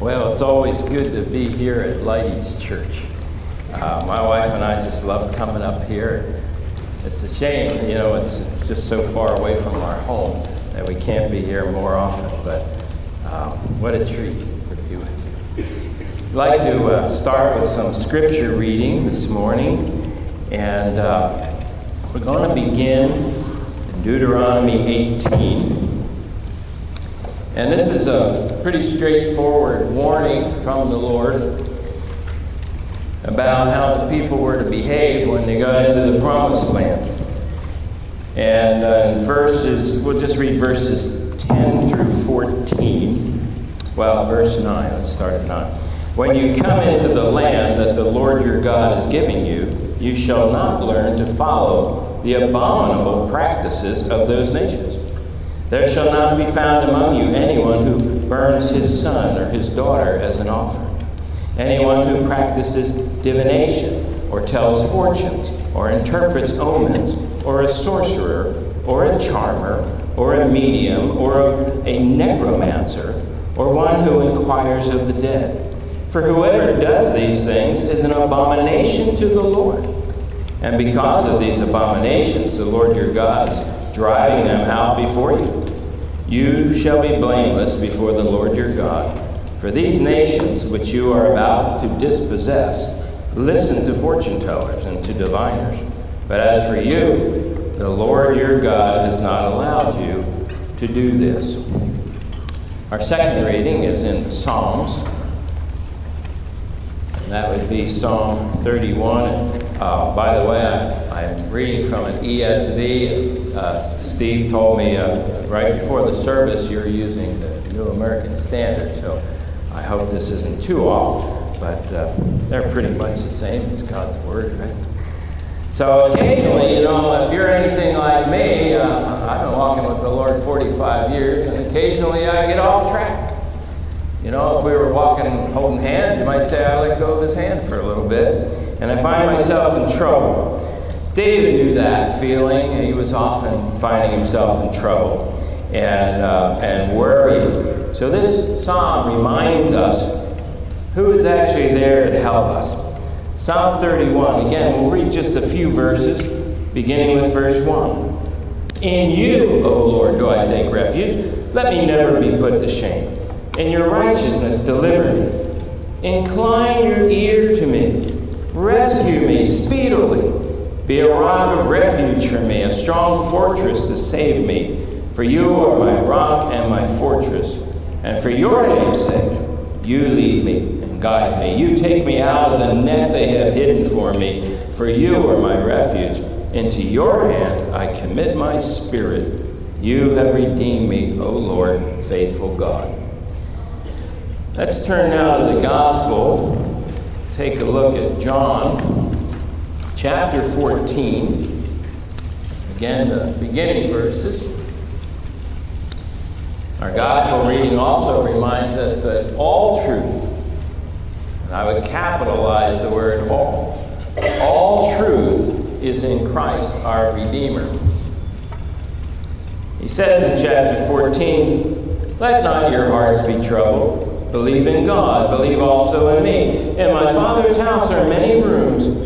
Well, it's always good to be here at Lighty's Church. Uh, my wife and I just love coming up here. It's a shame, you know, it's just so far away from our home that we can't be here more often, but um, what a treat to be with you. I'd like to uh, start with some scripture reading this morning, and uh, we're going to begin in Deuteronomy 18. And this is a pretty straightforward warning from the Lord about how the people were to behave when they got into the promised land. And uh, verses, we'll just read verses 10 through 14. Well, verse 9, let's start at 9. When you come into the land that the Lord your God is giving you, you shall not learn to follow the abominable practices of those nations there shall not be found among you anyone who burns his son or his daughter as an offering, anyone who practices divination, or tells fortunes, or interprets omens, or a sorcerer, or a charmer, or a medium, or a, a necromancer, or one who inquires of the dead. For whoever does these things is an abomination to the Lord. And because of these abominations, the Lord your God is driving them out before you. You shall be blameless before the Lord your God. For these nations which you are about to dispossess listen to fortune tellers and to diviners. But as for you, the Lord your God has not allowed you to do this. Our second reading is in the Psalms. And that would be Psalm 31. Uh, by the way, I, am reading from an ESV. Uh, Steve told me uh, right before the service you're using the New American Standard, so I hope this isn't too off, but uh, they're pretty much the same. It's God's Word, right? So occasionally, you know, if you're anything like me, uh, I've been walking with the Lord 45 years, and occasionally I get off track. You know, if we were walking and holding hands, you might say I let go of his hand for a little bit, and I find myself in trouble. David knew that feeling. He was often finding himself in trouble and, uh, and worrying. So this psalm reminds us who is actually there to help us. Psalm 31, again, we'll read just a few verses, beginning with verse 1. In you, O Lord, do I take refuge. Let me never be put to shame. In your righteousness, deliver me. Incline your ear to me. Rescue me speedily. Be a rock of refuge for me, a strong fortress to save me. For you are my rock and my fortress. And for your name's sake, you lead me and guide me. You take me out of the net they have hidden for me. For you are my refuge. Into your hand I commit my spirit. You have redeemed me, O Lord, faithful God. Let's turn now to the gospel. Take a look at John chapter 14. Again, the beginning verses. Our gospel reading also reminds us that all truth, and I would capitalize the word all, all truth is in Christ our Redeemer. He says in chapter 14, Let not your hearts be troubled. Believe in God, believe also in me. In my Father's house are many rooms.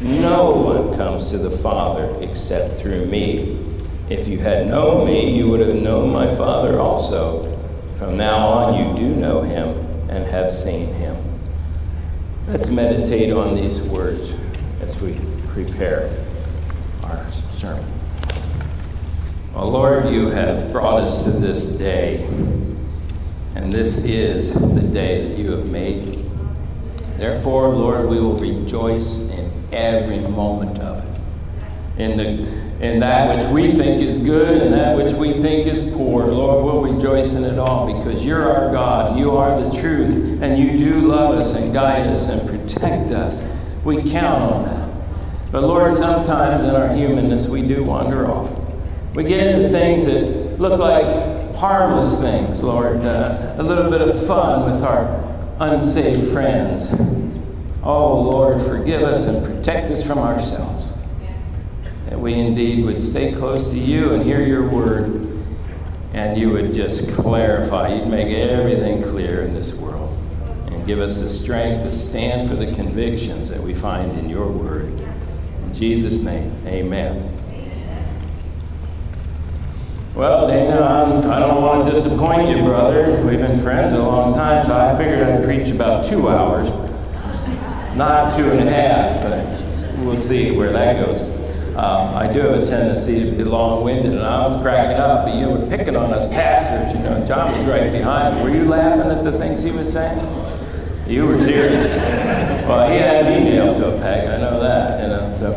No one comes to the Father except through me. If you had known me, you would have known my Father also. From now on, you do know him and have seen him. Let's meditate on these words as we prepare our sermon. Well, Lord, you have brought us to this day and this is the day that you have made. Therefore, Lord, we will rejoice every moment of it. in, the, in that which we think is good and that which we think is poor. Lord, we'll rejoice in it all because you're our God you are the truth and you do love us and guide us and protect us. We count on that. But Lord, sometimes in our humanness we do wander off. We get into things that look like harmless things, Lord, uh, a little bit of fun with our unsaved friends. Oh, Lord, forgive us and protect us from ourselves. That we indeed would stay close to you and hear your word, and you would just clarify. You'd make everything clear in this world, and give us the strength to stand for the convictions that we find in your word. In Jesus' name, amen. Well, Dana, I'm, I do not want to disappoint you, brother. We've been friends a long time, so I figured I'd preach about two hours. Not two and a half, but we'll see where that goes. Um, I do have a tendency to be long-winded, and I was cracking up, but you were picking on us pastors. You know, John was right behind me. Were you laughing at the things he was saying? You were serious. Well, he had me nailed to a peg. I know that. You know, so.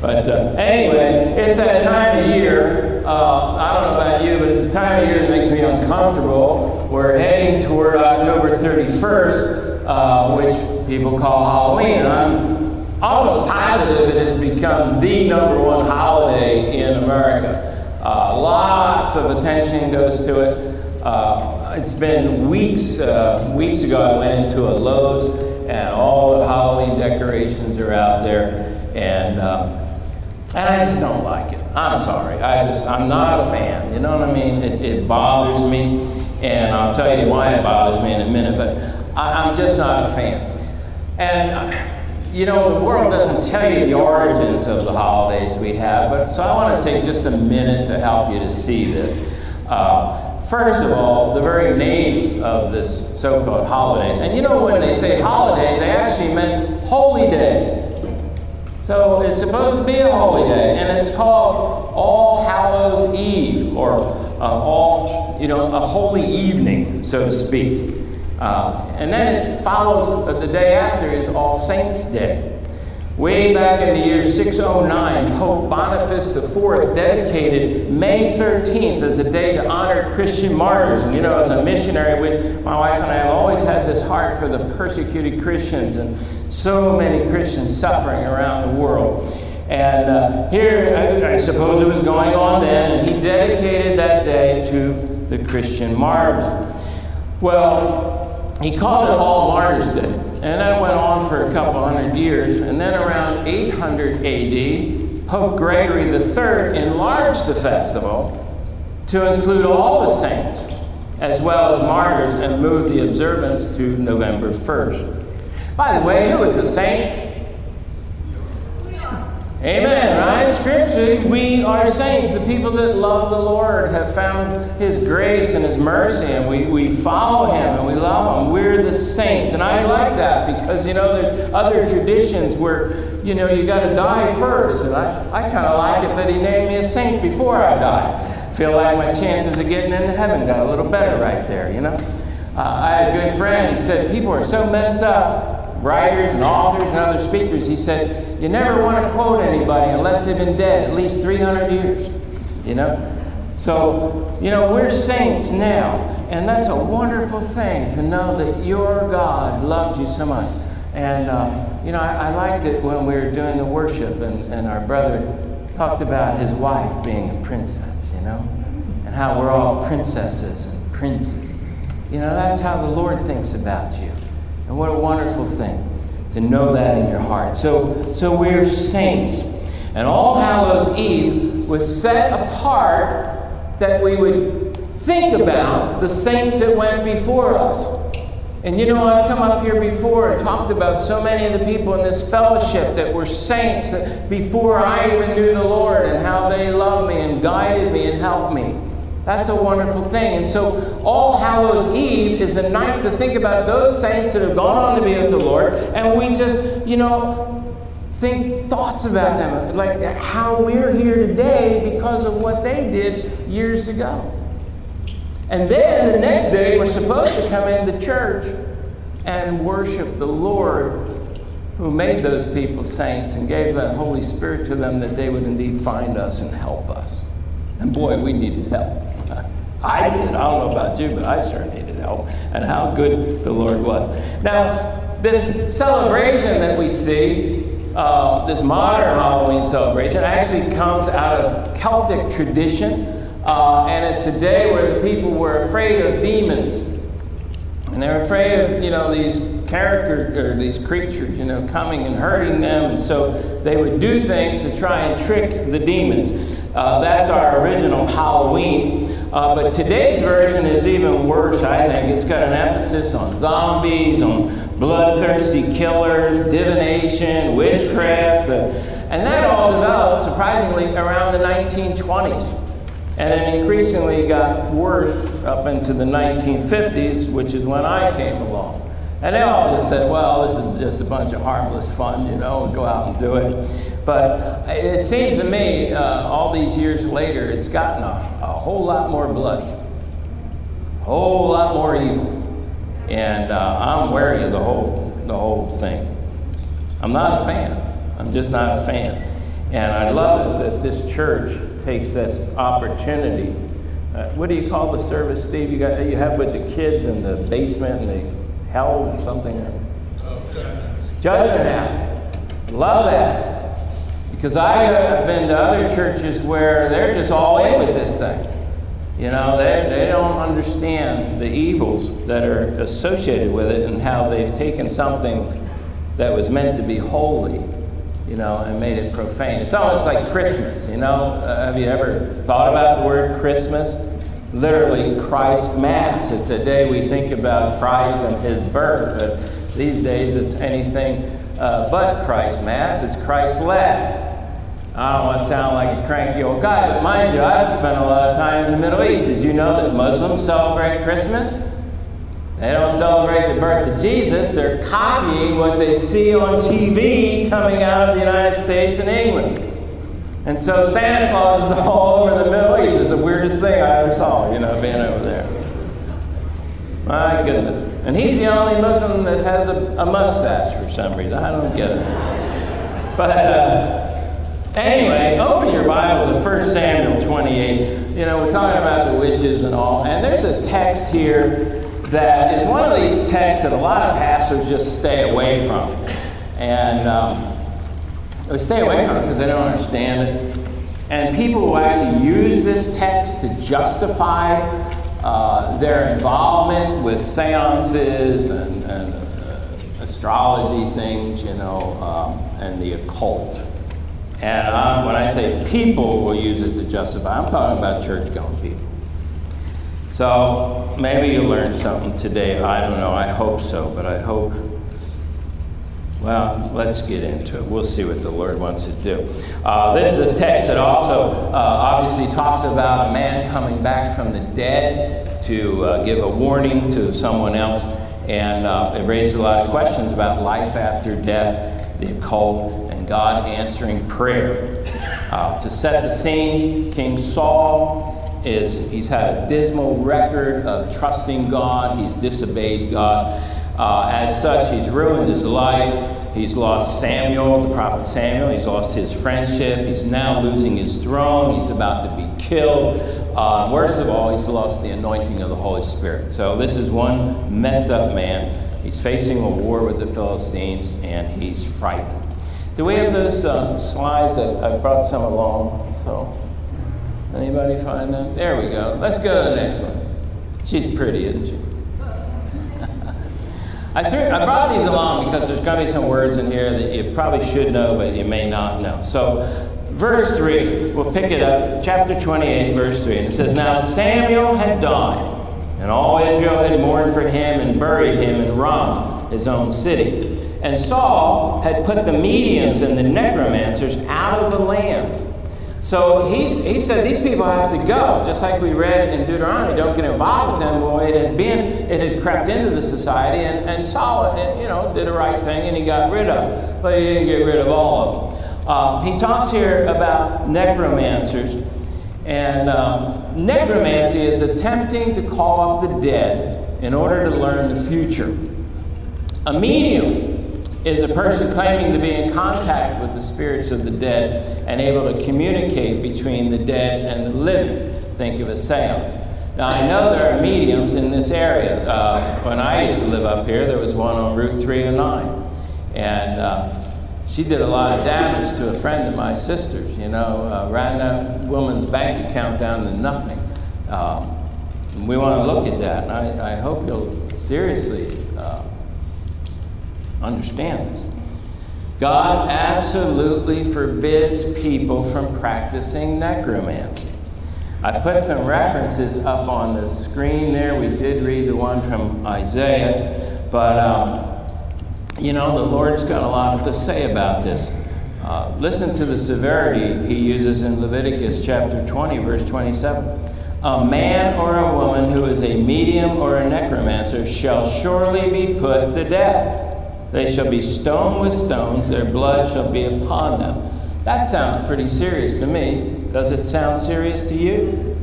But uh, anyway, it's that time of year. Uh, I don't know about you, but it's a time of year that makes me uncomfortable. We're heading toward October 31st, uh, which people call Halloween. I'm almost positive it has become the number one holiday in America. Uh, lots of attention goes to it. Uh, it's been weeks. Uh, weeks ago, I went into a Lowe's, and all the Halloween decorations are out there, and uh, and I just don't like it. I'm sorry. I just I'm not a fan. You know what I mean? It, it bothers me, and I'll tell you why it bothers me in a minute. But I, I'm just not a fan. And, you know, the world doesn't tell you the origins of the holidays we have, but so I want to take just a minute to help you to see this. Uh, first of all, the very name of this so called holiday, and you know, when they say holiday, they actually meant holy day. So it's supposed to be a holy day, and it's called All Hallows Eve, or uh, all, you know, a holy evening, so to speak. Uh, and then it follows uh, the day after is All Saints' Day. Way back in the year 609, Pope Boniface IV dedicated May 13th as a day to honor Christian martyrs. And you know, as a missionary, we, my wife and I have always had this heart for the persecuted Christians and so many Christians suffering around the world. And uh, here, I, I suppose it was going on then, and he dedicated that day to the Christian martyrs. Well, he called it All Martyrs Day. And that went on for a couple hundred years. And then around 800 AD, Pope Gregory III enlarged the festival to include all the saints as well as martyrs and moved the observance to November 1st. By the way, who is a saint? Amen, right? Scripturally, we are saints. The people that love the Lord have found His grace and His mercy, and we, we follow Him and we love Him. We're the saints. And I like that because, you know, there's other traditions where, you know, you got to die first. And I, I kind of like it that He named me a saint before I die. Feel like my chances of getting into heaven got a little better right there, you know? Uh, I had a good friend, he said, People are so messed up writers and authors and other speakers, he said, you never want to quote anybody unless they've been dead at least 300 years. You know? So, you know, we're saints now, and that's a wonderful thing to know that your God loves you so much. And, uh, you know, I, I liked it when we were doing the worship, and, and our brother talked about his wife being a princess, you know, and how we're all princesses and princes. You know, that's how the Lord thinks about you. And what a wonderful thing to know that in your heart. So, so we're saints. And All Hallows Eve was set apart that we would think about the saints that went before us. And you know, I've come up here before and talked about so many of the people in this fellowship that were saints that before I even knew the Lord and how they loved me and guided me and helped me. That's a wonderful thing. And so, All Hallows Eve is a night to think about those saints that have gone on to be with the Lord, and we just, you know, think thoughts about them, like how we're here today because of what they did years ago. And then the next day, we're supposed to come into church and worship the Lord who made those people saints and gave the Holy Spirit to them that they would indeed find us and help us. And boy, we needed help. I did. I don't know about you, but I sure needed help. And how good the Lord was. Now, this celebration that we see, uh, this modern Halloween celebration, actually comes out of Celtic tradition. Uh, and it's a day where the people were afraid of demons. And they're afraid of, you know, these character or these creatures, you know, coming and hurting them. And so they would do things to try and trick the demons. Uh, that's our original Halloween. Uh, but today's version is even worse, I think. It's got an emphasis on zombies, on bloodthirsty killers, divination, witchcraft. Uh, and that all developed, surprisingly, around the 1920s. And then increasingly got worse up into the 1950s, which is when I came along. And they all just said, well, this is just a bunch of harmless fun, you know, go out and do it. But it seems to me, uh, all these years later, it's gotten a, a whole lot more bloody, a whole lot more evil. And uh, I'm wary of the whole, the whole thing. I'm not a fan. I'm just not a fan. And I love that this church takes this opportunity. Uh, what do you call the service, Steve? You got you have with the kids in the basement and the hell or something. Judgment house. Love that. Because I have been to other churches where they're just all in with this thing. You know, they, they don't understand the evils that are associated with it and how they've taken something that was meant to be holy you know, and made it profane. It's almost like Christmas, you know. Uh, have you ever thought about the word Christmas? Literally, Christ Mass. It's a day we think about Christ and his birth, but these days it's anything uh, but Christ Mass. It's Christ Christless. I don't want to sound like a cranky old guy, but mind you, I've spent a lot of time in the Middle East. Did you know that Muslims celebrate Christmas? They don't celebrate the birth of Jesus. They're copying what they see on TV coming out of the United States and England. And so Santa Claus is all over the Middle East. It's the weirdest thing I ever saw, you know, being over there. My goodness. And he's the only Muslim that has a, a mustache for some reason. I don't get it. But uh, anyway, open your Bibles to 1 Samuel 28. You know, we're talking about the witches and all. And there's a text here that is one of these texts that a lot of pastors just stay away from. And um, they stay away from it because they don't understand it. And people who actually use this text to justify uh, their involvement with seances and, and uh, astrology things, you know, um, and the occult. And um, when I say people will use it to justify, I'm talking about church going people. So maybe you learned something today. I don't know. I hope so, but I hope. Well, let's get into it. We'll see what the Lord wants to do. Uh, this is a text that also uh, obviously talks about a man coming back from the dead to uh, give a warning to someone else. And uh, it raised a lot of questions about life after death, the occult, God answering prayer. Uh, to set the scene, King Saul is he's had a dismal record of trusting God. He's disobeyed God. Uh, as such, he's ruined his life. He's lost Samuel, the prophet Samuel. He's lost his friendship. He's now losing his throne. He's about to be killed. Uh, worst of all, he's lost the anointing of the Holy Spirit. So this is one messed up man. He's facing a war with the Philistines, and he's frightened. Do we have those uh, slides? I, I brought some along. So. Anybody find that? There we go. Let's go to the next one. She's pretty, isn't she? I, threw, I brought these along because there's going to be some words in here that you probably should know, but you may not know. So, verse 3, we'll pick it up, chapter 28, verse 3. And it says, Now Samuel had died, and all Israel had mourned for him and buried him in Ramah, his own city. And Saul had put the mediums and the necromancers out of the land. So he said these people have to go, just like we read in Deuteronomy. Don't get involved with them. Boy, it had been, it had crept into the society, and, and Saul, you know, did the right thing, and he got rid of. But he didn't get rid of all of them. Um, he talks here about necromancers, and um, necromancy is attempting to call up the dead in order to learn the future. A medium is a person claiming to be in contact with the spirits of the dead and able to communicate between the dead and the living. Think of a seance. Now, I know there are mediums in this area. Uh, when I used to live up here, there was one on Route 309. And uh, she did a lot of damage to a friend of my sister's, you know, uh, ran that woman's bank account down to nothing. Um, we want to look at that, and I, I hope you'll seriously uh, understand this. God absolutely forbids people from practicing necromancy. I put some references up on the screen there. We did read the one from Isaiah, but um, you know, the Lord's got a lot to say about this. Uh, listen to the severity he uses in Leviticus chapter 20, verse 27. A man or a woman who is a medium or a necromancer shall surely be put to death. They shall be stoned with stones, their blood shall be upon them. That sounds pretty serious to me. Does it sound serious to you?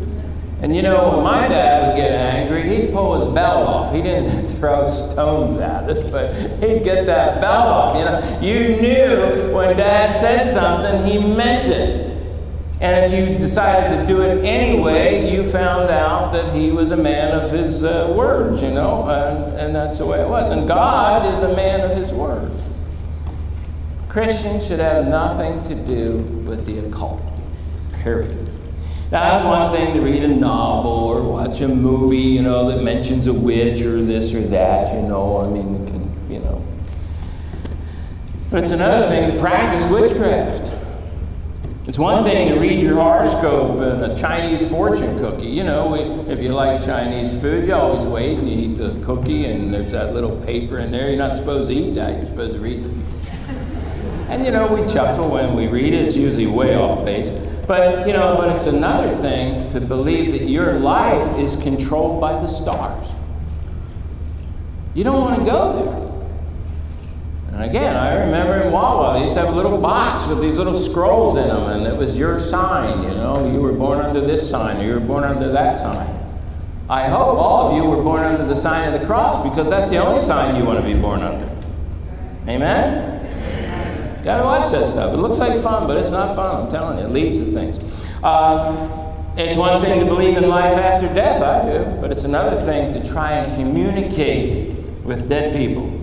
And you know, when my dad would get angry, he'd pull his belt off. He didn't throw stones at us, but he'd get that belt off. You know, you knew when dad said something, he meant it. And if you decided to do it anyway, you found out that he was a man of his uh, words, you know, and, and that's the way it was. And God is a man of his word. Christians should have nothing to do with the occult. Period. That's one thing to read a novel or watch a movie, you know, that mentions a witch or this or that, you know. I mean, it can, you know. But it's another thing to practice witchcraft. It's one thing to read your horoscope and a Chinese fortune cookie. You know, if you like Chinese food, you always wait and you eat the cookie, and there's that little paper in there. You're not supposed to eat that, you're supposed to read it. And you know, we chuckle when we read it, it's usually way off base. But, you know, but it's another thing to believe that your life is controlled by the stars. You don't want to go there. And again, I remember in Wawa, they used to have a little box with these little scrolls in them, and it was your sign, you know. You were born under this sign, or you were born under that sign. I hope all of you were born under the sign of the cross because that's the only sign you want to be born under. Amen? Gotta watch that stuff. It looks like fun, but it's not fun. I'm telling you, it leads to things. Uh, it's one thing to believe in life after death, I do, but it's another thing to try and communicate with dead people.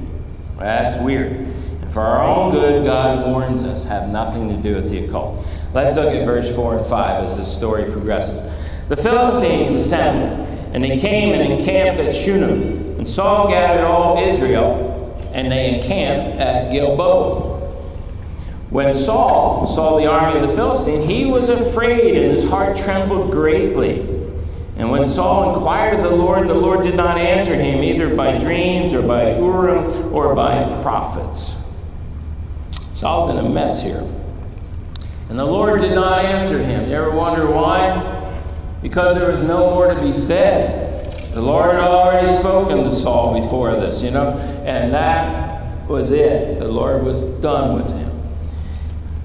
That's weird. For our own good, God warns us have nothing to do with the occult. Let's look at verse 4 and 5 as this story progresses. The Philistines assembled, and they came and encamped at Shunem. And Saul gathered all Israel, and they encamped at Gilboa. When Saul saw the army of the Philistines, he was afraid and his heart trembled greatly. And when Saul inquired of the Lord, the Lord did not answer him either by dreams or by Urim or by prophets. Saul's in a mess here. And the Lord did not answer him. You ever wonder why? Because there was no more to be said. The Lord had already spoken to Saul before this, you know, and that was it. The Lord was done with him.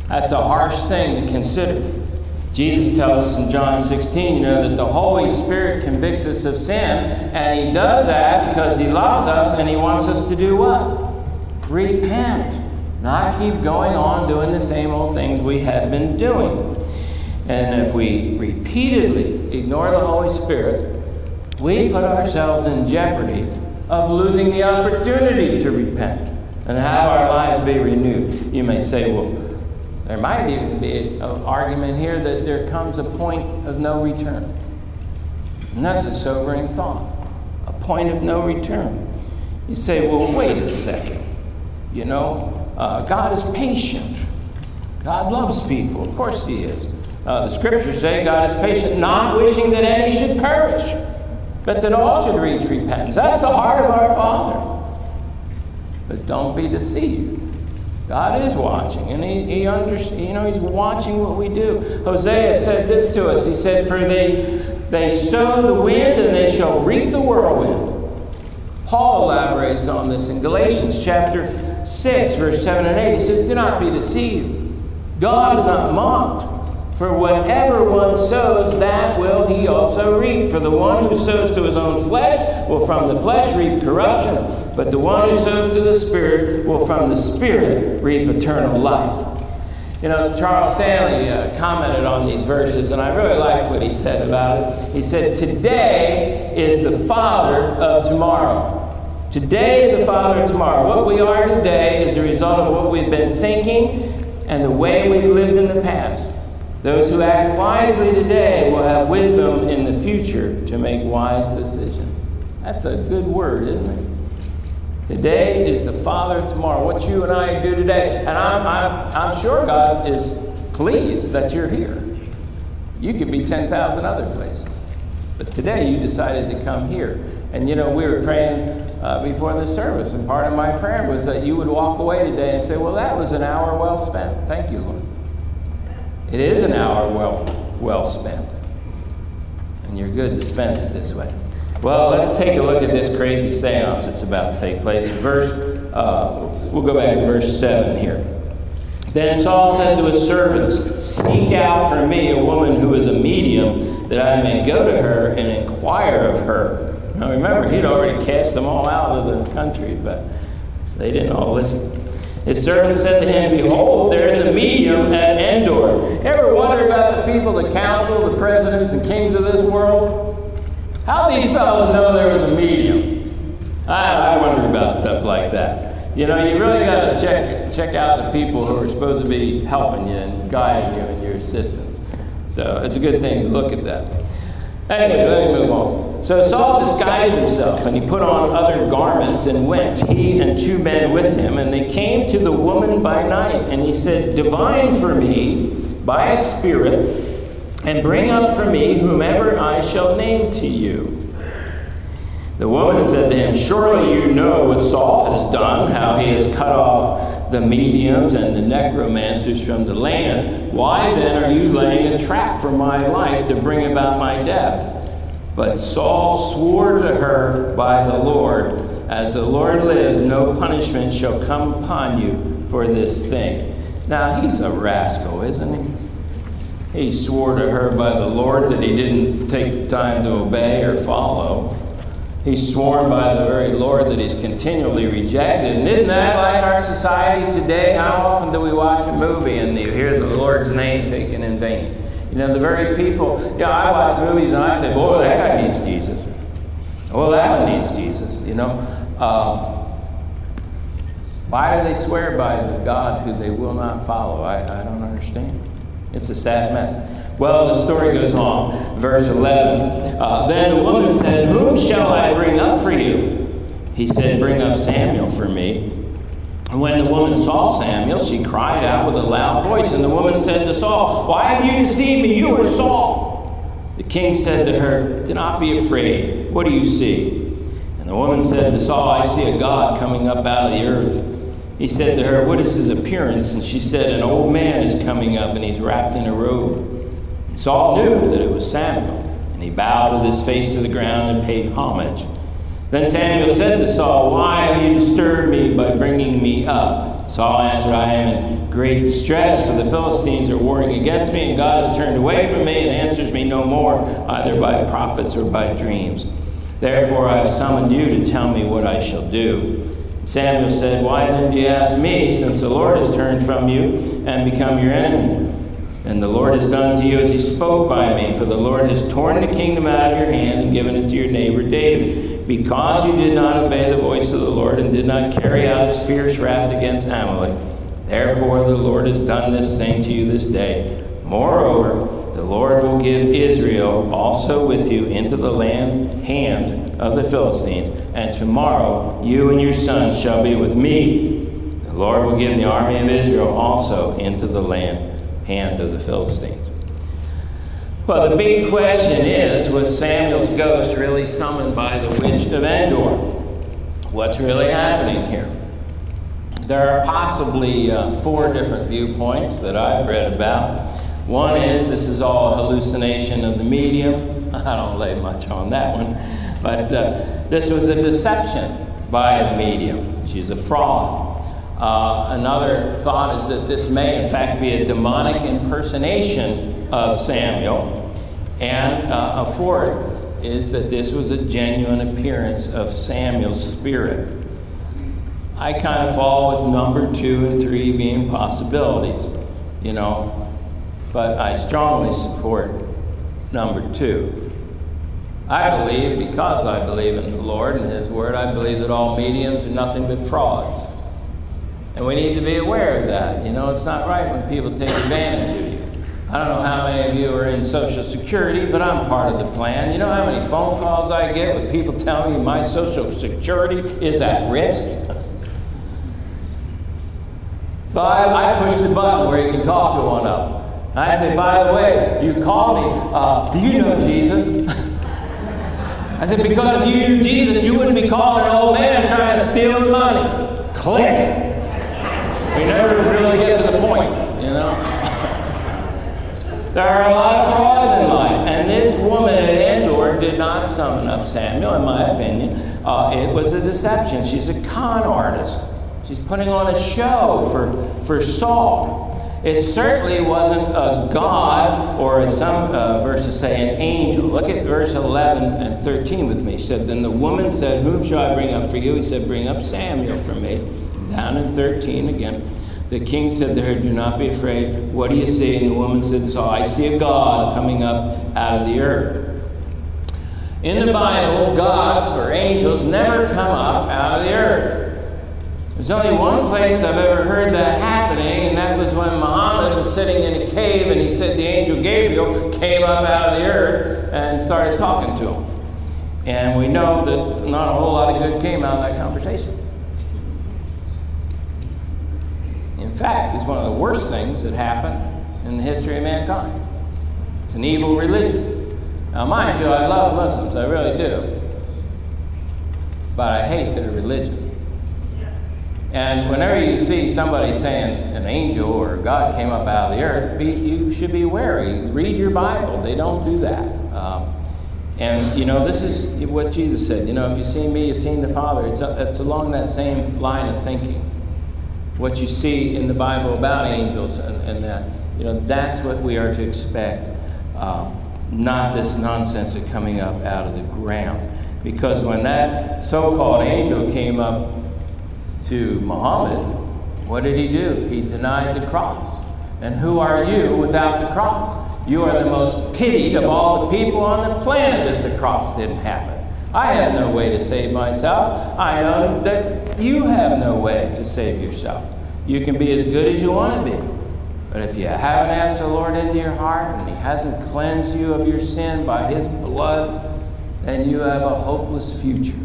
That's a harsh thing to consider. Jesus tells us in John 16, you know, that the Holy Spirit convicts us of sin, and He does that because He loves us and He wants us to do what? Repent. Not keep going on doing the same old things we have been doing. And if we repeatedly ignore the Holy Spirit, we put ourselves in jeopardy of losing the opportunity to repent and have our lives be renewed. You may say, well, there might even be an argument here that there comes a point of no return. And that's a sobering thought a point of no return. You say, well, wait a second. You know, uh, God is patient. God loves people. Of course, He is. Uh, the scriptures say God is patient, not wishing that any should perish, but that all should reach repentance. That's the heart of our Father. But don't be deceived. God is watching, and he, he understands, you know, He's watching what we do. Hosea said this to us. He said, For they, they sow the wind, and they shall reap the whirlwind. Paul elaborates on this in Galatians chapter 6, verse 7 and 8. He says, Do not be deceived. God is not mocked. For whatever one sows, that will he also reap. For the one who sows to his own flesh will from the flesh reap corruption, but the one who sows to the Spirit will from the Spirit reap eternal life. You know, Charles Stanley uh, commented on these verses, and I really liked what he said about it. He said, Today is the father of tomorrow. Today is the father of tomorrow. What we are today is the result of what we've been thinking and the way we've lived in the past. Those who act wisely today will have wisdom in the future to make wise decisions. That's a good word, isn't it? Today is the Father of tomorrow. What you and I do today. And I'm, I'm, I'm sure God is pleased that you're here. You could be 10,000 other places. But today you decided to come here. And you know, we were praying uh, before the service, and part of my prayer was that you would walk away today and say, Well, that was an hour well spent. Thank you, Lord. It is an hour well, well spent. And you're good to spend it this way. Well, let's take a look at this crazy seance that's about to take place. Verse, uh, we'll go back to verse 7 here. Then Saul said to his servants, Seek out for me a woman who is a medium, that I may go to her and inquire of her. Now remember, he'd already cast them all out of the country, but they didn't all listen. His servant said to him, Behold, there is a medium at Endor. Ever wonder about the people, the council, the presidents, and kings of this world? How these fellows know there was a medium? I, I wonder about stuff like that. You know, you really got to check check out the people who are supposed to be helping you and guiding you in your assistance. So it's a good thing to look at that. Anyway, let me move on. So Saul disguised himself, and he put on other garments and went, he and two men with him. And they came to the woman by night, and he said, Divine for me by a spirit, and bring up for me whomever I shall name to you. The woman said to him, Surely you know what Saul has done, how he has cut off the mediums and the necromancers from the land, why then are you laying a trap for my life to bring about my death? But Saul swore to her by the Lord, As the Lord lives, no punishment shall come upon you for this thing. Now, he's a rascal, isn't he? He swore to her by the Lord that he didn't take the time to obey or follow. He's sworn by the very Lord that he's continually rejected. And isn't that like our society today? How often do we watch a movie and you hear the Lord's name taken in vain? You know, the very people, you know, I watch movies and I say, boy, that guy needs Jesus. Well, that one needs Jesus, you know. Um, why do they swear by the God who they will not follow? I, I don't understand. It's a sad mess. Well, the story goes on. Verse 11. Uh, then the woman said, Whom shall I bring up for you? He said, Bring up Samuel for me. And when the woman saw Samuel, she cried out with a loud voice. And the woman said to Saul, Why have you deceived me? You are Saul. The king said to her, Do not be afraid. What do you see? And the woman said to Saul, I see a God coming up out of the earth. He said to her, What is his appearance? And she said, An old man is coming up, and he's wrapped in a robe. And Saul knew that it was Samuel, and he bowed with his face to the ground and paid homage. Then Samuel said to Saul, Why have you disturbed me by bringing me up? Saul answered, I am in great distress, for the Philistines are warring against me, and God has turned away from me and answers me no more, either by prophets or by dreams. Therefore I have summoned you to tell me what I shall do. Samuel said, Why then do you ask me, since the Lord has turned from you and become your enemy? And the Lord has done to you as he spoke by me, for the Lord has torn the kingdom out of your hand and given it to your neighbor David, because you did not obey the voice of the Lord and did not carry out his fierce wrath against Amalek. Therefore, the Lord has done this thing to you this day. Moreover, the Lord will give Israel also with you into the land hand of the Philistines, and tomorrow you and your sons shall be with me. The Lord will give the army of Israel also into the land hand of the Philistines. Well, the big question is was Samuel's ghost really summoned by the witch of Endor? What's really happening here? There are possibly uh, four different viewpoints that I've read about. One is this is all hallucination of the medium. I don't lay much on that one. But uh, this was a deception by the medium. She's a fraud. Uh, another thought is that this may, in fact, be a demonic impersonation of Samuel. And uh, a fourth is that this was a genuine appearance of Samuel's spirit. I kind of fall with number two and three being possibilities, you know, but I strongly support number two. I believe, because I believe in the Lord and His Word, I believe that all mediums are nothing but frauds. And we need to be aware of that. You know, it's not right when people take advantage of you. I don't know how many of you are in Social Security, but I'm part of the plan. You know how many phone calls I get with people telling me my Social Security is at risk? so I, I push the button where you can talk to one of them. I say, by the way, you call me, uh, do you know Jesus? I said, because if you knew Jesus, you wouldn't be calling an old man trying to steal his money. Click. We never really get to the point. There are a lot of frauds in life, and this woman at Endor did not summon up Samuel, in my opinion. Uh, it was a deception. She's a con artist. She's putting on a show for, for Saul. It certainly wasn't a God, or as some uh, verses say, an angel. Look at verse 11 and 13 with me. He said, Then the woman said, Whom shall I bring up for you? He said, Bring up Samuel for me. Down in 13 again. The king said to her, Do not be afraid. What do you see? And the woman said, So I see a God coming up out of the earth. In the Bible, gods or angels never come up out of the earth. There's only one place I've ever heard that happening, and that was when Muhammad was sitting in a cave and he said the angel Gabriel came up out of the earth and started talking to him. And we know that not a whole lot of good came out of that conversation. In fact, it's one of the worst things that happened in the history of mankind. It's an evil religion. Now, mind you, I love Muslims, I really do. But I hate their religion. And whenever you see somebody saying an angel or God came up out of the earth, be, you should be wary. Read your Bible. They don't do that. Um, and, you know, this is what Jesus said. You know, if you've seen me, you've seen the Father. It's, a, it's along that same line of thinking. What you see in the Bible about angels and, and that, you know, that's what we are to expect. Um, not this nonsense of coming up out of the ground. Because when that so called angel came up to Muhammad, what did he do? He denied the cross. And who are you without the cross? You are the most pitied of all the people on the planet if the cross didn't happen. I have no way to save myself. I know that you have no way to save yourself. You can be as good as you want to be. But if you haven't asked the Lord into your heart and He hasn't cleansed you of your sin by His blood, then you have a hopeless future.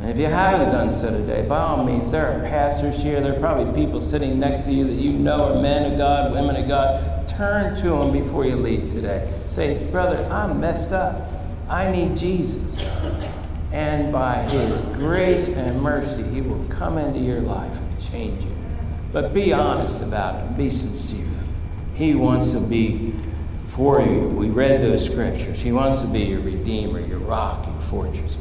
And if you haven't done so today, by all means, there are pastors here, there are probably people sitting next to you that you know are men of God, women of God. Turn to them before you leave today. Say, Brother, I'm messed up. I need Jesus. And by His grace and mercy, He will come into your life and change you. But be honest about it, be sincere. He wants to be for you. We read those scriptures. He wants to be your Redeemer, your rock, your fortress.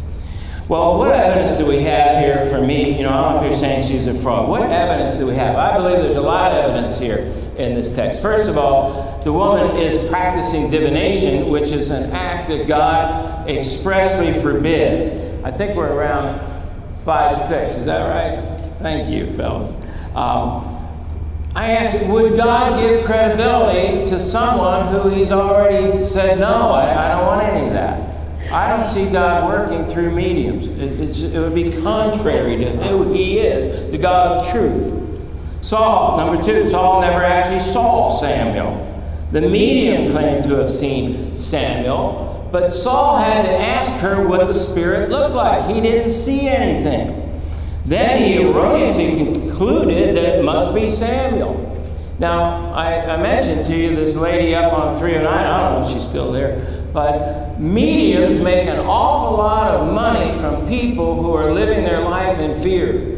Well, what evidence do we have here for me? You know, I'm up here saying she's a fraud. What evidence do we have? I believe there's a lot of evidence here in this text. First of all, the woman is practicing divination, which is an act that God expressly forbid. I think we're around slide six. Is that right? Thank you, fellas. Um, I asked, would God give credibility to someone who he's already said, no, I, I don't want any of that? I don't see God working through mediums. It, it, would be contrary to who He is, the God of truth. Saul, number two, Saul never actually saw Samuel. The medium claimed to have seen Samuel, but Saul had to ask her what the Spirit looked like. He didn't see anything. Then he erroneously concluded that it must be Samuel. Now, I, I mentioned to you this lady up on 309. I don't know if she's still there but mediums make an awful lot of money from people who are living their life in fear.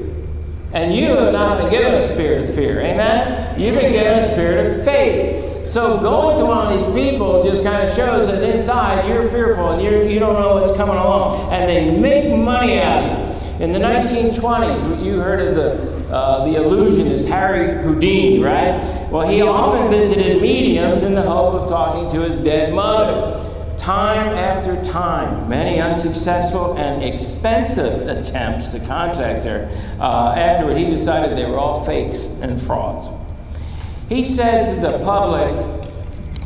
And you have not been given a spirit of fear. Amen? You've been given a spirit of faith. So going to one of these people just kind of shows that inside you're fearful and you're, you don't know what's coming along. And they make money out of you. In the 1920s, you heard of the, uh, the illusionist Harry Houdini, right? Well, he often visited mediums in the hope of talking to his dead mother. Time after time, many unsuccessful and expensive attempts to contact her. Uh, afterward, he decided they were all fakes and frauds. He said to the public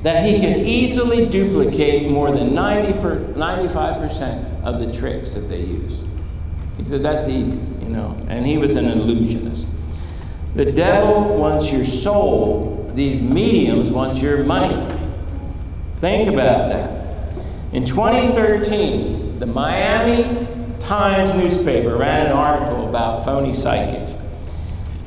that he could easily duplicate more than 90 95% of the tricks that they use. He said, that's easy, you know, and he was an illusionist. The devil wants your soul, these mediums want your money. Think about that. In 2013, the Miami Times newspaper ran an article about phony psychics.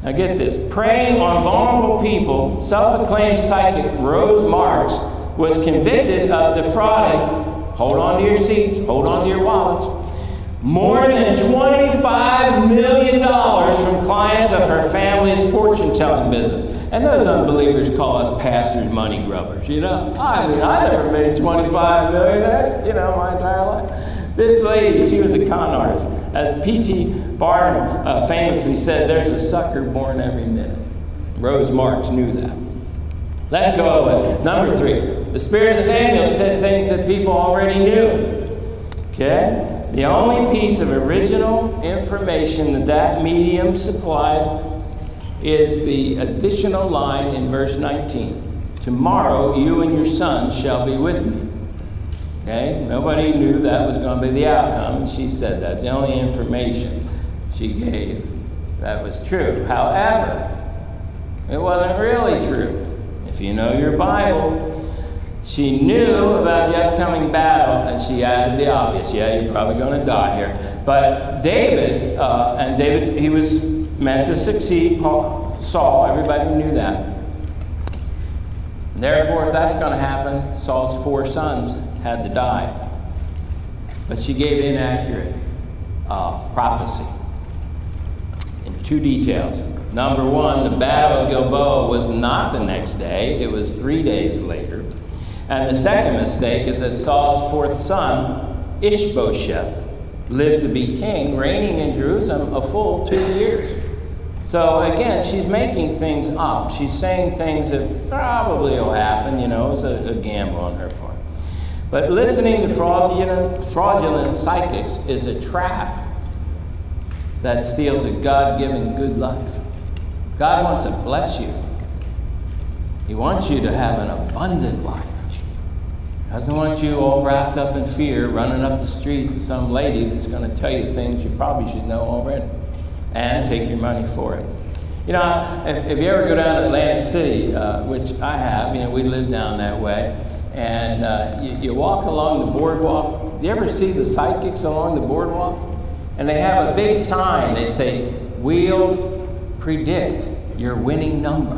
Now get this. Preying on vulnerable people, self acclaimed psychic Rose Marks was convicted of defrauding, hold on to your seats, hold on to your wallets, more than $25 million from clients of her family's fortune telling business. And those unbelievers call us pastors money grubbers, you know? I mean, I never made 25 million, you know, my entire life. This lady, she was a con artist. As P.T. Barnum uh, famously said, there's a sucker born every minute. Rose Marks knew that. Let's go away. Number three, the Spirit of Samuel said things that people already knew. Okay? The only piece of original information that that medium supplied is the additional line in verse 19 Tomorrow you and your son shall be with me. Okay? Nobody knew that was going to be the outcome. She said that's the only information she gave that was true. However, it wasn't really true. If you know your Bible, she knew about the upcoming battle and she added the obvious. Yeah, you're probably going to die here. But David, uh, and David, he was meant to succeed. Paul, Saul, everybody knew that. Therefore, if that's going to happen, Saul's four sons had to die. But she gave inaccurate uh, prophecy two details. Number one, the Battle of Gilboa was not the next day, it was three days later. And the second mistake is that Saul's fourth son, Ishbosheth, lived to be king, reigning in Jerusalem a full two years. So again, she's making things up. She's saying things that probably will happen, you know, it's a, a gamble on her part. But listening to fraudulent, fraudulent psychics is a trap that steals a God given good life. God wants to bless you, He wants you to have an abundant life. He doesn't want you all wrapped up in fear, running up the street to some lady that's going to tell you things you probably should know already and take your money for it. You know, if, if you ever go down to Atlantic City, uh, which I have, you know, we live down that way, and uh, you, you walk along the boardwalk. Do you ever see the psychics along the boardwalk? And they have a big sign. They say, We'll predict your winning number.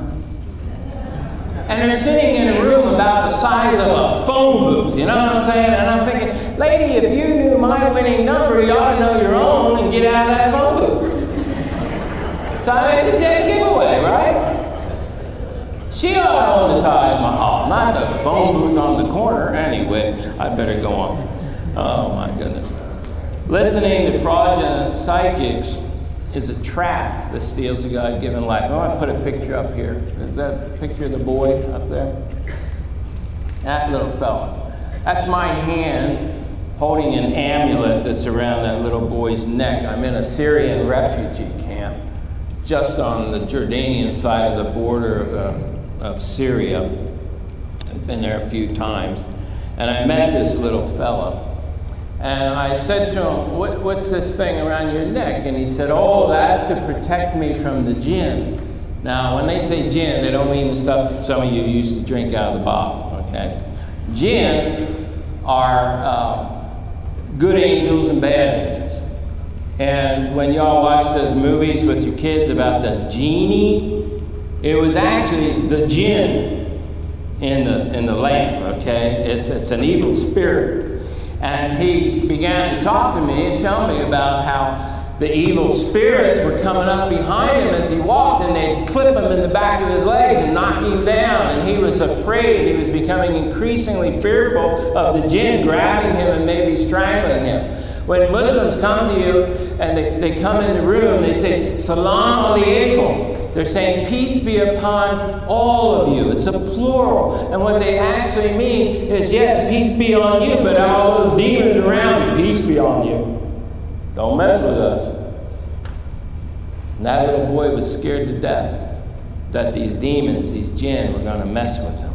And they're sitting in a room about the size of a phone booth, you know what I'm saying? And I'm thinking, lady, if you knew my winning number, you ought to know your own and get out of that phone booth. So it's a dead giveaway, right? She ought to own the Taj Mahal, not the phone booth on the corner. Anyway, I better go on. Oh my goodness. Listening to fraudulent psychics is a trap that steals a God given life. I want to put a picture up here. Is that picture of the boy up there? That little fella. That's my hand holding an amulet that's around that little boy's neck. I'm in a Syrian refugee camp just on the Jordanian side of the border. Uh, of Syria. I've been there a few times. And I met this little fella. And I said to him, what, What's this thing around your neck? And he said, Oh, that's to protect me from the jinn. Now, when they say jinn, they don't mean the stuff some of you used to drink out of the bottle, okay? Jinn are uh, good angels and bad angels. And when y'all watch those movies with your kids about the genie, it was actually the jinn in the, in the lamp, okay? It's, it's an evil spirit. And he began to talk to me and tell me about how the evil spirits were coming up behind him as he walked, and they'd clip him in the back of his legs and knock him down. And he was afraid. He was becoming increasingly fearful of the jinn grabbing him and maybe strangling him. When Muslims come to you and they, they come in the room, they say, Salam alaikum. They're saying, Peace be upon all of you. It's a plural. And what they actually mean is, Yes, peace be on you, but all those demons around you, peace be on you. Don't mess with us. And that little boy was scared to death that these demons, these jinn, were going to mess with him.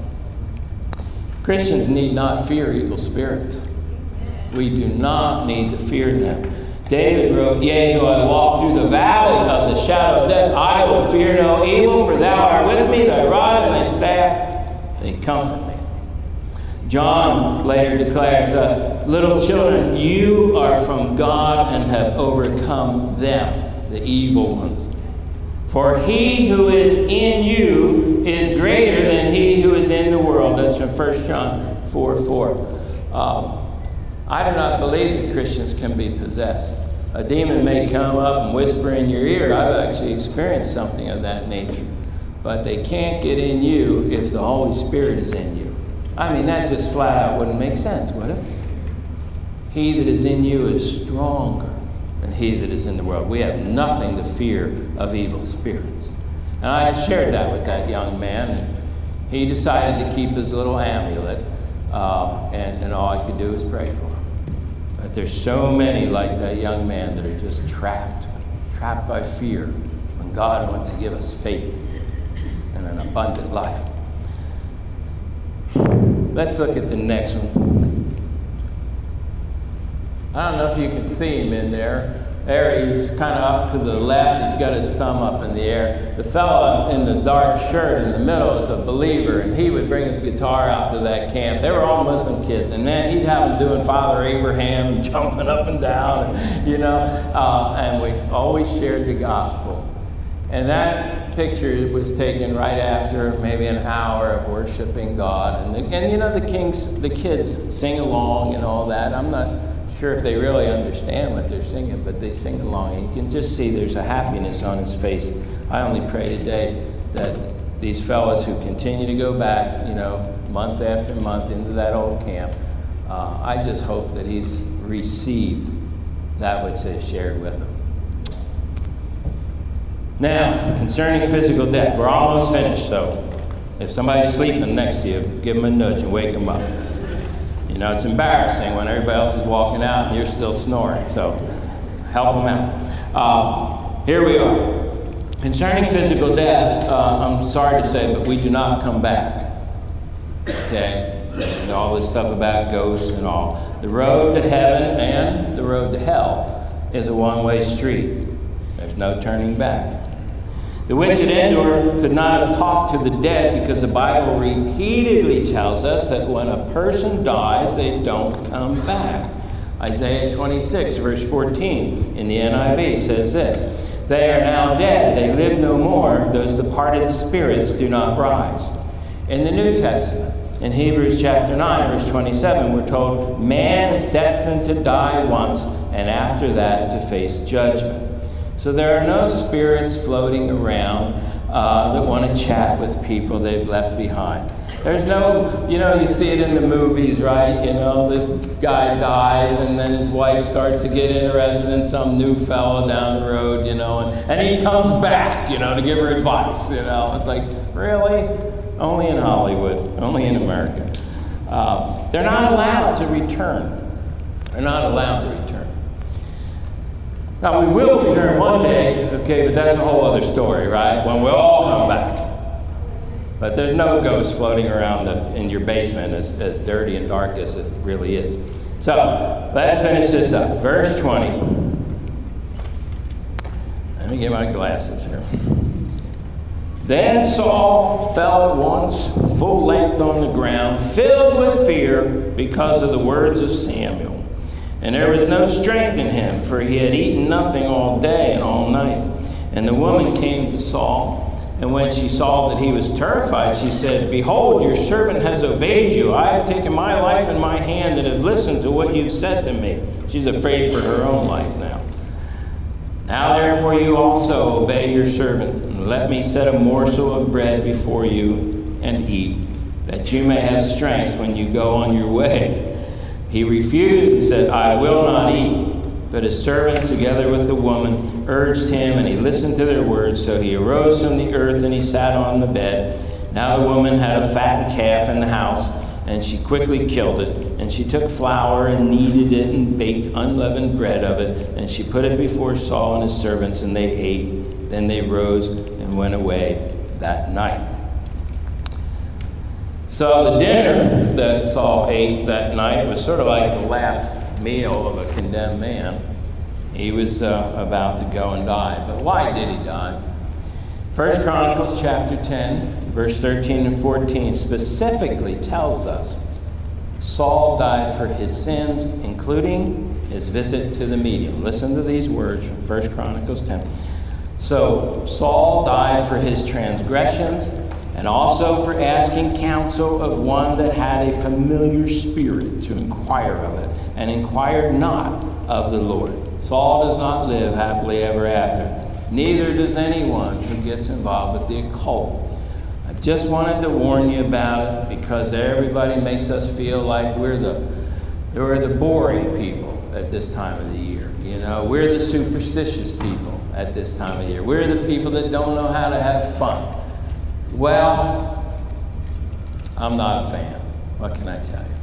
Christians need not fear evil spirits. We do not need to fear them. David wrote, Yea, though I walk through the valley of the shadow of death, I will fear no evil, for thou art with me, thy rod and thy staff, they comfort me. John later declares thus Little children, you are from God and have overcome them, the evil ones. For he who is in you is greater than he who is in the world. That's from 1 John 4 4. Um, I do not believe that Christians can be possessed. A demon may come up and whisper in your ear. I've actually experienced something of that nature. But they can't get in you if the Holy Spirit is in you. I mean, that just flat out wouldn't make sense, would it? He that is in you is stronger than he that is in the world. We have nothing to fear of evil spirits. And I shared that with that young man, and he decided to keep his little amulet, uh, and, and all I could do was pray for him. But there's so many like that young man that are just trapped, trapped by fear, when God wants to give us faith and an abundant life. Let's look at the next one. I don't know if you can see him in there. He's kind of up to the left. He's got his thumb up in the air. The fellow in the dark shirt in the middle is a believer, and he would bring his guitar out to that camp. They were all Muslim kids, and man, he'd have them doing Father Abraham, jumping up and down, you know. Uh, and we always shared the gospel. And that picture was taken right after maybe an hour of worshiping God, and, the, and you know the kings, the kids sing along and all that. I'm not sure if they really understand what they're singing, but they sing along. You can just see there's a happiness on his face. I only pray today that these fellows who continue to go back, you know, month after month into that old camp, uh, I just hope that he's received that which they've shared with him. Now, concerning physical death, we're almost finished, so if somebody's sleeping next to you, give them a nudge and wake them up. You know, it's embarrassing when everybody else is walking out and you're still snoring. So help them out. Uh, here we are. Concerning physical death, uh, I'm sorry to say, but we do not come back. Okay? And all this stuff about ghosts and all. The road to heaven and the road to hell is a one way street. There's no turning back. The witch at Endor could not have talked to the dead because the Bible repeatedly tells us that when a person dies, they don't come back. Isaiah 26, verse 14 in the NIV says this They are now dead, they live no more, those departed spirits do not rise. In the New Testament, in Hebrews chapter 9, verse 27, we're told man is destined to die once and after that to face judgment. So there are no spirits floating around uh, that want to chat with people they've left behind. There's no, you know, you see it in the movies, right? You know, this guy dies and then his wife starts to get interested in some new fellow down the road, you know, and, and he comes back, you know, to give her advice, you know. It's like, really? Only in Hollywood, only in America. Uh, they're not allowed to return. They're not allowed to return. Now, we will return one day, okay, but that's a whole other story, right? When we all come back. But there's no ghost floating around the, in your basement as, as dirty and dark as it really is. So, let's finish this up. Verse 20. Let me get my glasses here. Then Saul fell at once, full length on the ground, filled with fear because of the words of Samuel. And there was no strength in him, for he had eaten nothing all day and all night. And the woman came to Saul, and when she saw that he was terrified, she said, Behold, your servant has obeyed you. I have taken my life in my hand and have listened to what you've said to me. She's afraid for her own life now. Now, therefore, you also obey your servant, and let me set a morsel of bread before you and eat, that you may have strength when you go on your way. He refused and said, I will not eat But his servants, together with the woman, urged him, and he listened to their words. So he arose from the earth and he sat on the bed. Now the woman had a fattened calf in the house, and she quickly killed it. And she took flour and kneaded it and baked unleavened bread of it. And she put it before Saul and his servants, and they ate. Then they rose and went away that night. So the dinner that Saul ate that night was sort of like the last meal of a condemned man. He was uh, about to go and die. But why did he die? First Chronicles chapter 10, verse 13 and 14 specifically tells us Saul died for his sins, including his visit to the medium. Listen to these words from First Chronicles 10. So Saul died for his transgressions and also for asking counsel of one that had a familiar spirit to inquire of it, and inquired not of the Lord. Saul does not live happily ever after. Neither does anyone who gets involved with the occult. I just wanted to warn you about it because everybody makes us feel like we're the, we're the boring people at this time of the year. You know, we're the superstitious people at this time of year. We're the people that don't know how to have fun. Well, I'm not a fan. What can I tell you?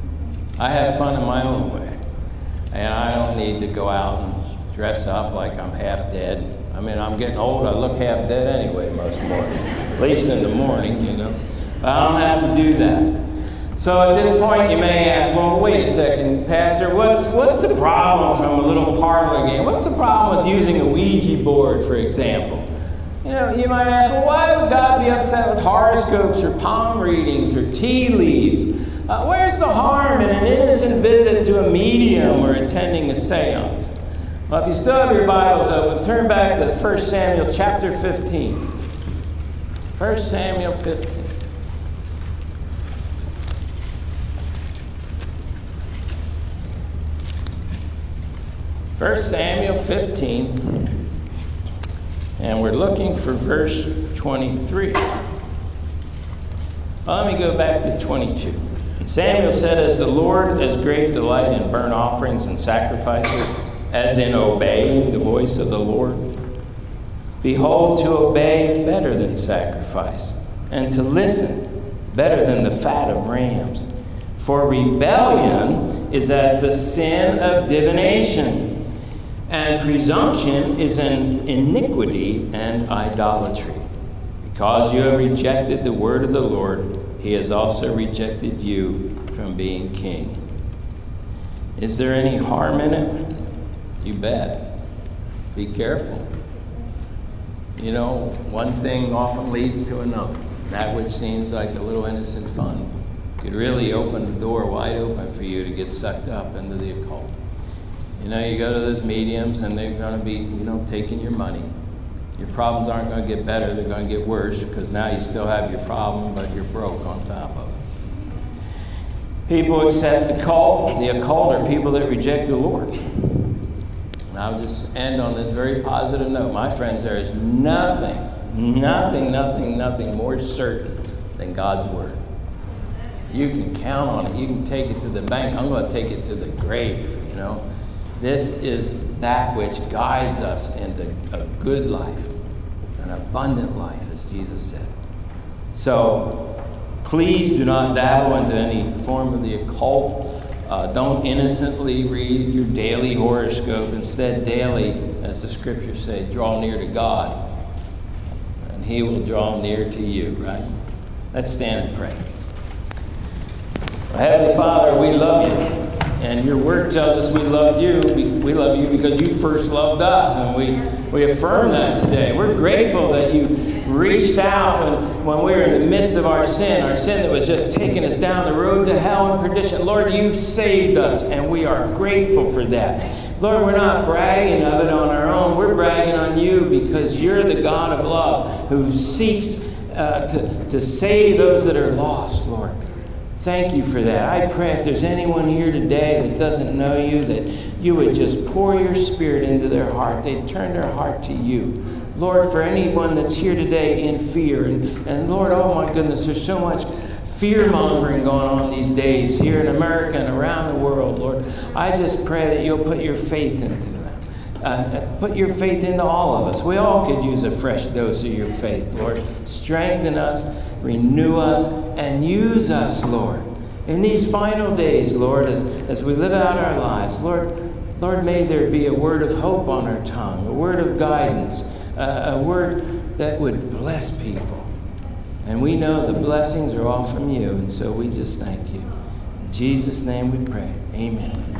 I have fun in my own way. And I don't need to go out and dress up like I'm half dead. I mean, I'm getting old. I look half dead anyway most mornings, at least in the morning, you know. But I don't have to do that. So at this point, you may ask, well, wait a second, Pastor, what's, what's the problem from a little parlor game? What's the problem with using a Ouija board, for example? You know, you might ask, well, why would God be upset with horoscopes or palm readings or tea leaves? Uh, where's the harm in an innocent visit to a medium or attending a seance? Well, if you still have your Bibles open, turn back to 1 Samuel chapter 15. 1 Samuel 15. First Samuel 15 and we're looking for verse 23. Well, let me go back to 22. And Samuel said, As the Lord has great delight in burnt offerings and sacrifices, as in obeying the voice of the Lord, behold, to obey is better than sacrifice, and to listen better than the fat of rams. For rebellion is as the sin of divination and presumption is an iniquity and idolatry. Because you have rejected the word of the Lord, he has also rejected you from being king. Is there any harm in it? You bet. Be careful. You know, one thing often leads to another. That which seems like a little innocent fun could really open the door wide open for you to get sucked up into the occult. You know, you go to those mediums and they're going to be, you know, taking your money. Your problems aren't going to get better, they're going to get worse because now you still have your problem, but you're broke on top of it. People accept the cult. The occult are people that reject the Lord. And I'll just end on this very positive note. My friends, there is nothing, nothing, nothing, nothing more certain than God's Word. You can count on it. You can take it to the bank. I'm going to take it to the grave, you know. This is that which guides us into a good life, an abundant life, as Jesus said. So please do not dabble into any form of the occult. Uh, don't innocently read your daily horoscope. Instead, daily, as the scriptures say, draw near to God, and He will draw near to you, right? Let's stand and pray. Heavenly Father, we love you. And your word tells us we love you. We love you because you first loved us. And we, we affirm that today. We're grateful that you reached out when, when we were in the midst of our sin, our sin that was just taking us down the road to hell and perdition. Lord, you saved us, and we are grateful for that. Lord, we're not bragging of it on our own. We're bragging on you because you're the God of love who seeks uh, to, to save those that are lost, Lord. Thank you for that. I pray if there's anyone here today that doesn't know you, that you would just pour your spirit into their heart. They'd turn their heart to you. Lord, for anyone that's here today in fear, and, and Lord, oh my goodness, there's so much fear mongering going on these days here in America and around the world, Lord. I just pray that you'll put your faith into them. Uh, put your faith into all of us. We all could use a fresh dose of your faith, Lord. Strengthen us, renew us, and use us, Lord. In these final days, Lord, as, as we live out our lives, Lord, Lord, may there be a word of hope on our tongue, a word of guidance, uh, a word that would bless people. And we know the blessings are all from you, and so we just thank you. In Jesus' name we pray. Amen.